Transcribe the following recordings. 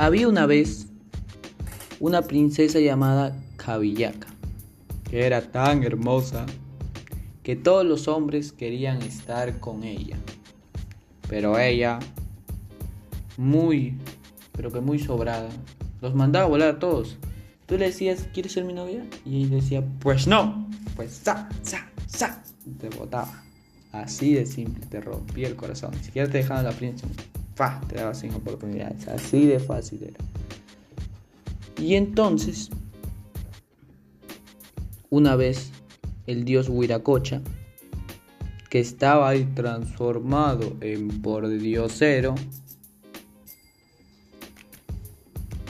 Había una vez una princesa llamada Kabiyaka, que era tan hermosa que todos los hombres querían estar con ella. Pero ella, muy, pero que muy sobrada, los mandaba a volar a todos. Tú le decías, ¿quieres ser mi novia? Y ella decía, pues no, pues sa, sa, sa. Te botaba. Así de simple, te rompía el corazón. Ni siquiera te dejaba la princesa te daba sin oportunidades. Así de fácil era. Y entonces, una vez, el dios Huiracocha, que estaba ahí transformado en por diosero,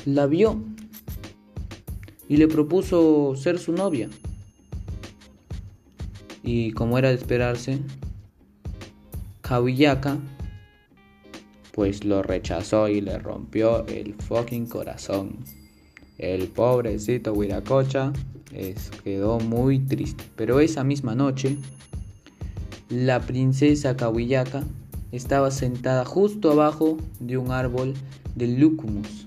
la vio y le propuso ser su novia. Y como era de esperarse, Kawiyaka pues lo rechazó y le rompió el fucking corazón. El pobrecito Huiracocha quedó muy triste. Pero esa misma noche, la princesa Kawiyaka estaba sentada justo abajo de un árbol de Lucumus.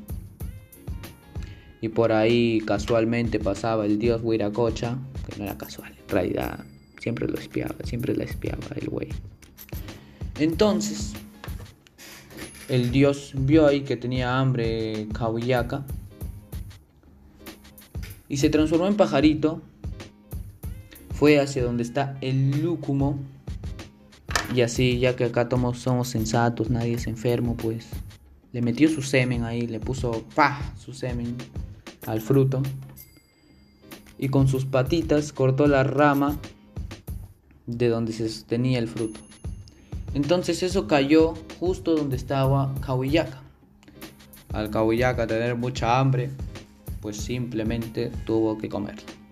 Y por ahí casualmente pasaba el dios Huiracocha, que no era casual, en realidad siempre lo espiaba, siempre la espiaba el güey. Entonces, el dios vio ahí que tenía hambre Kawiyaka y se transformó en pajarito. Fue hacia donde está el lúcumo. Y así, ya que acá todos somos sensatos, nadie es enfermo, pues le metió su semen ahí, le puso pa su semen al fruto. Y con sus patitas cortó la rama de donde se sostenía el fruto. Entonces eso cayó justo donde estaba Kawiyaka. Al Kawiyaka tener mucha hambre, pues simplemente tuvo que comerlo.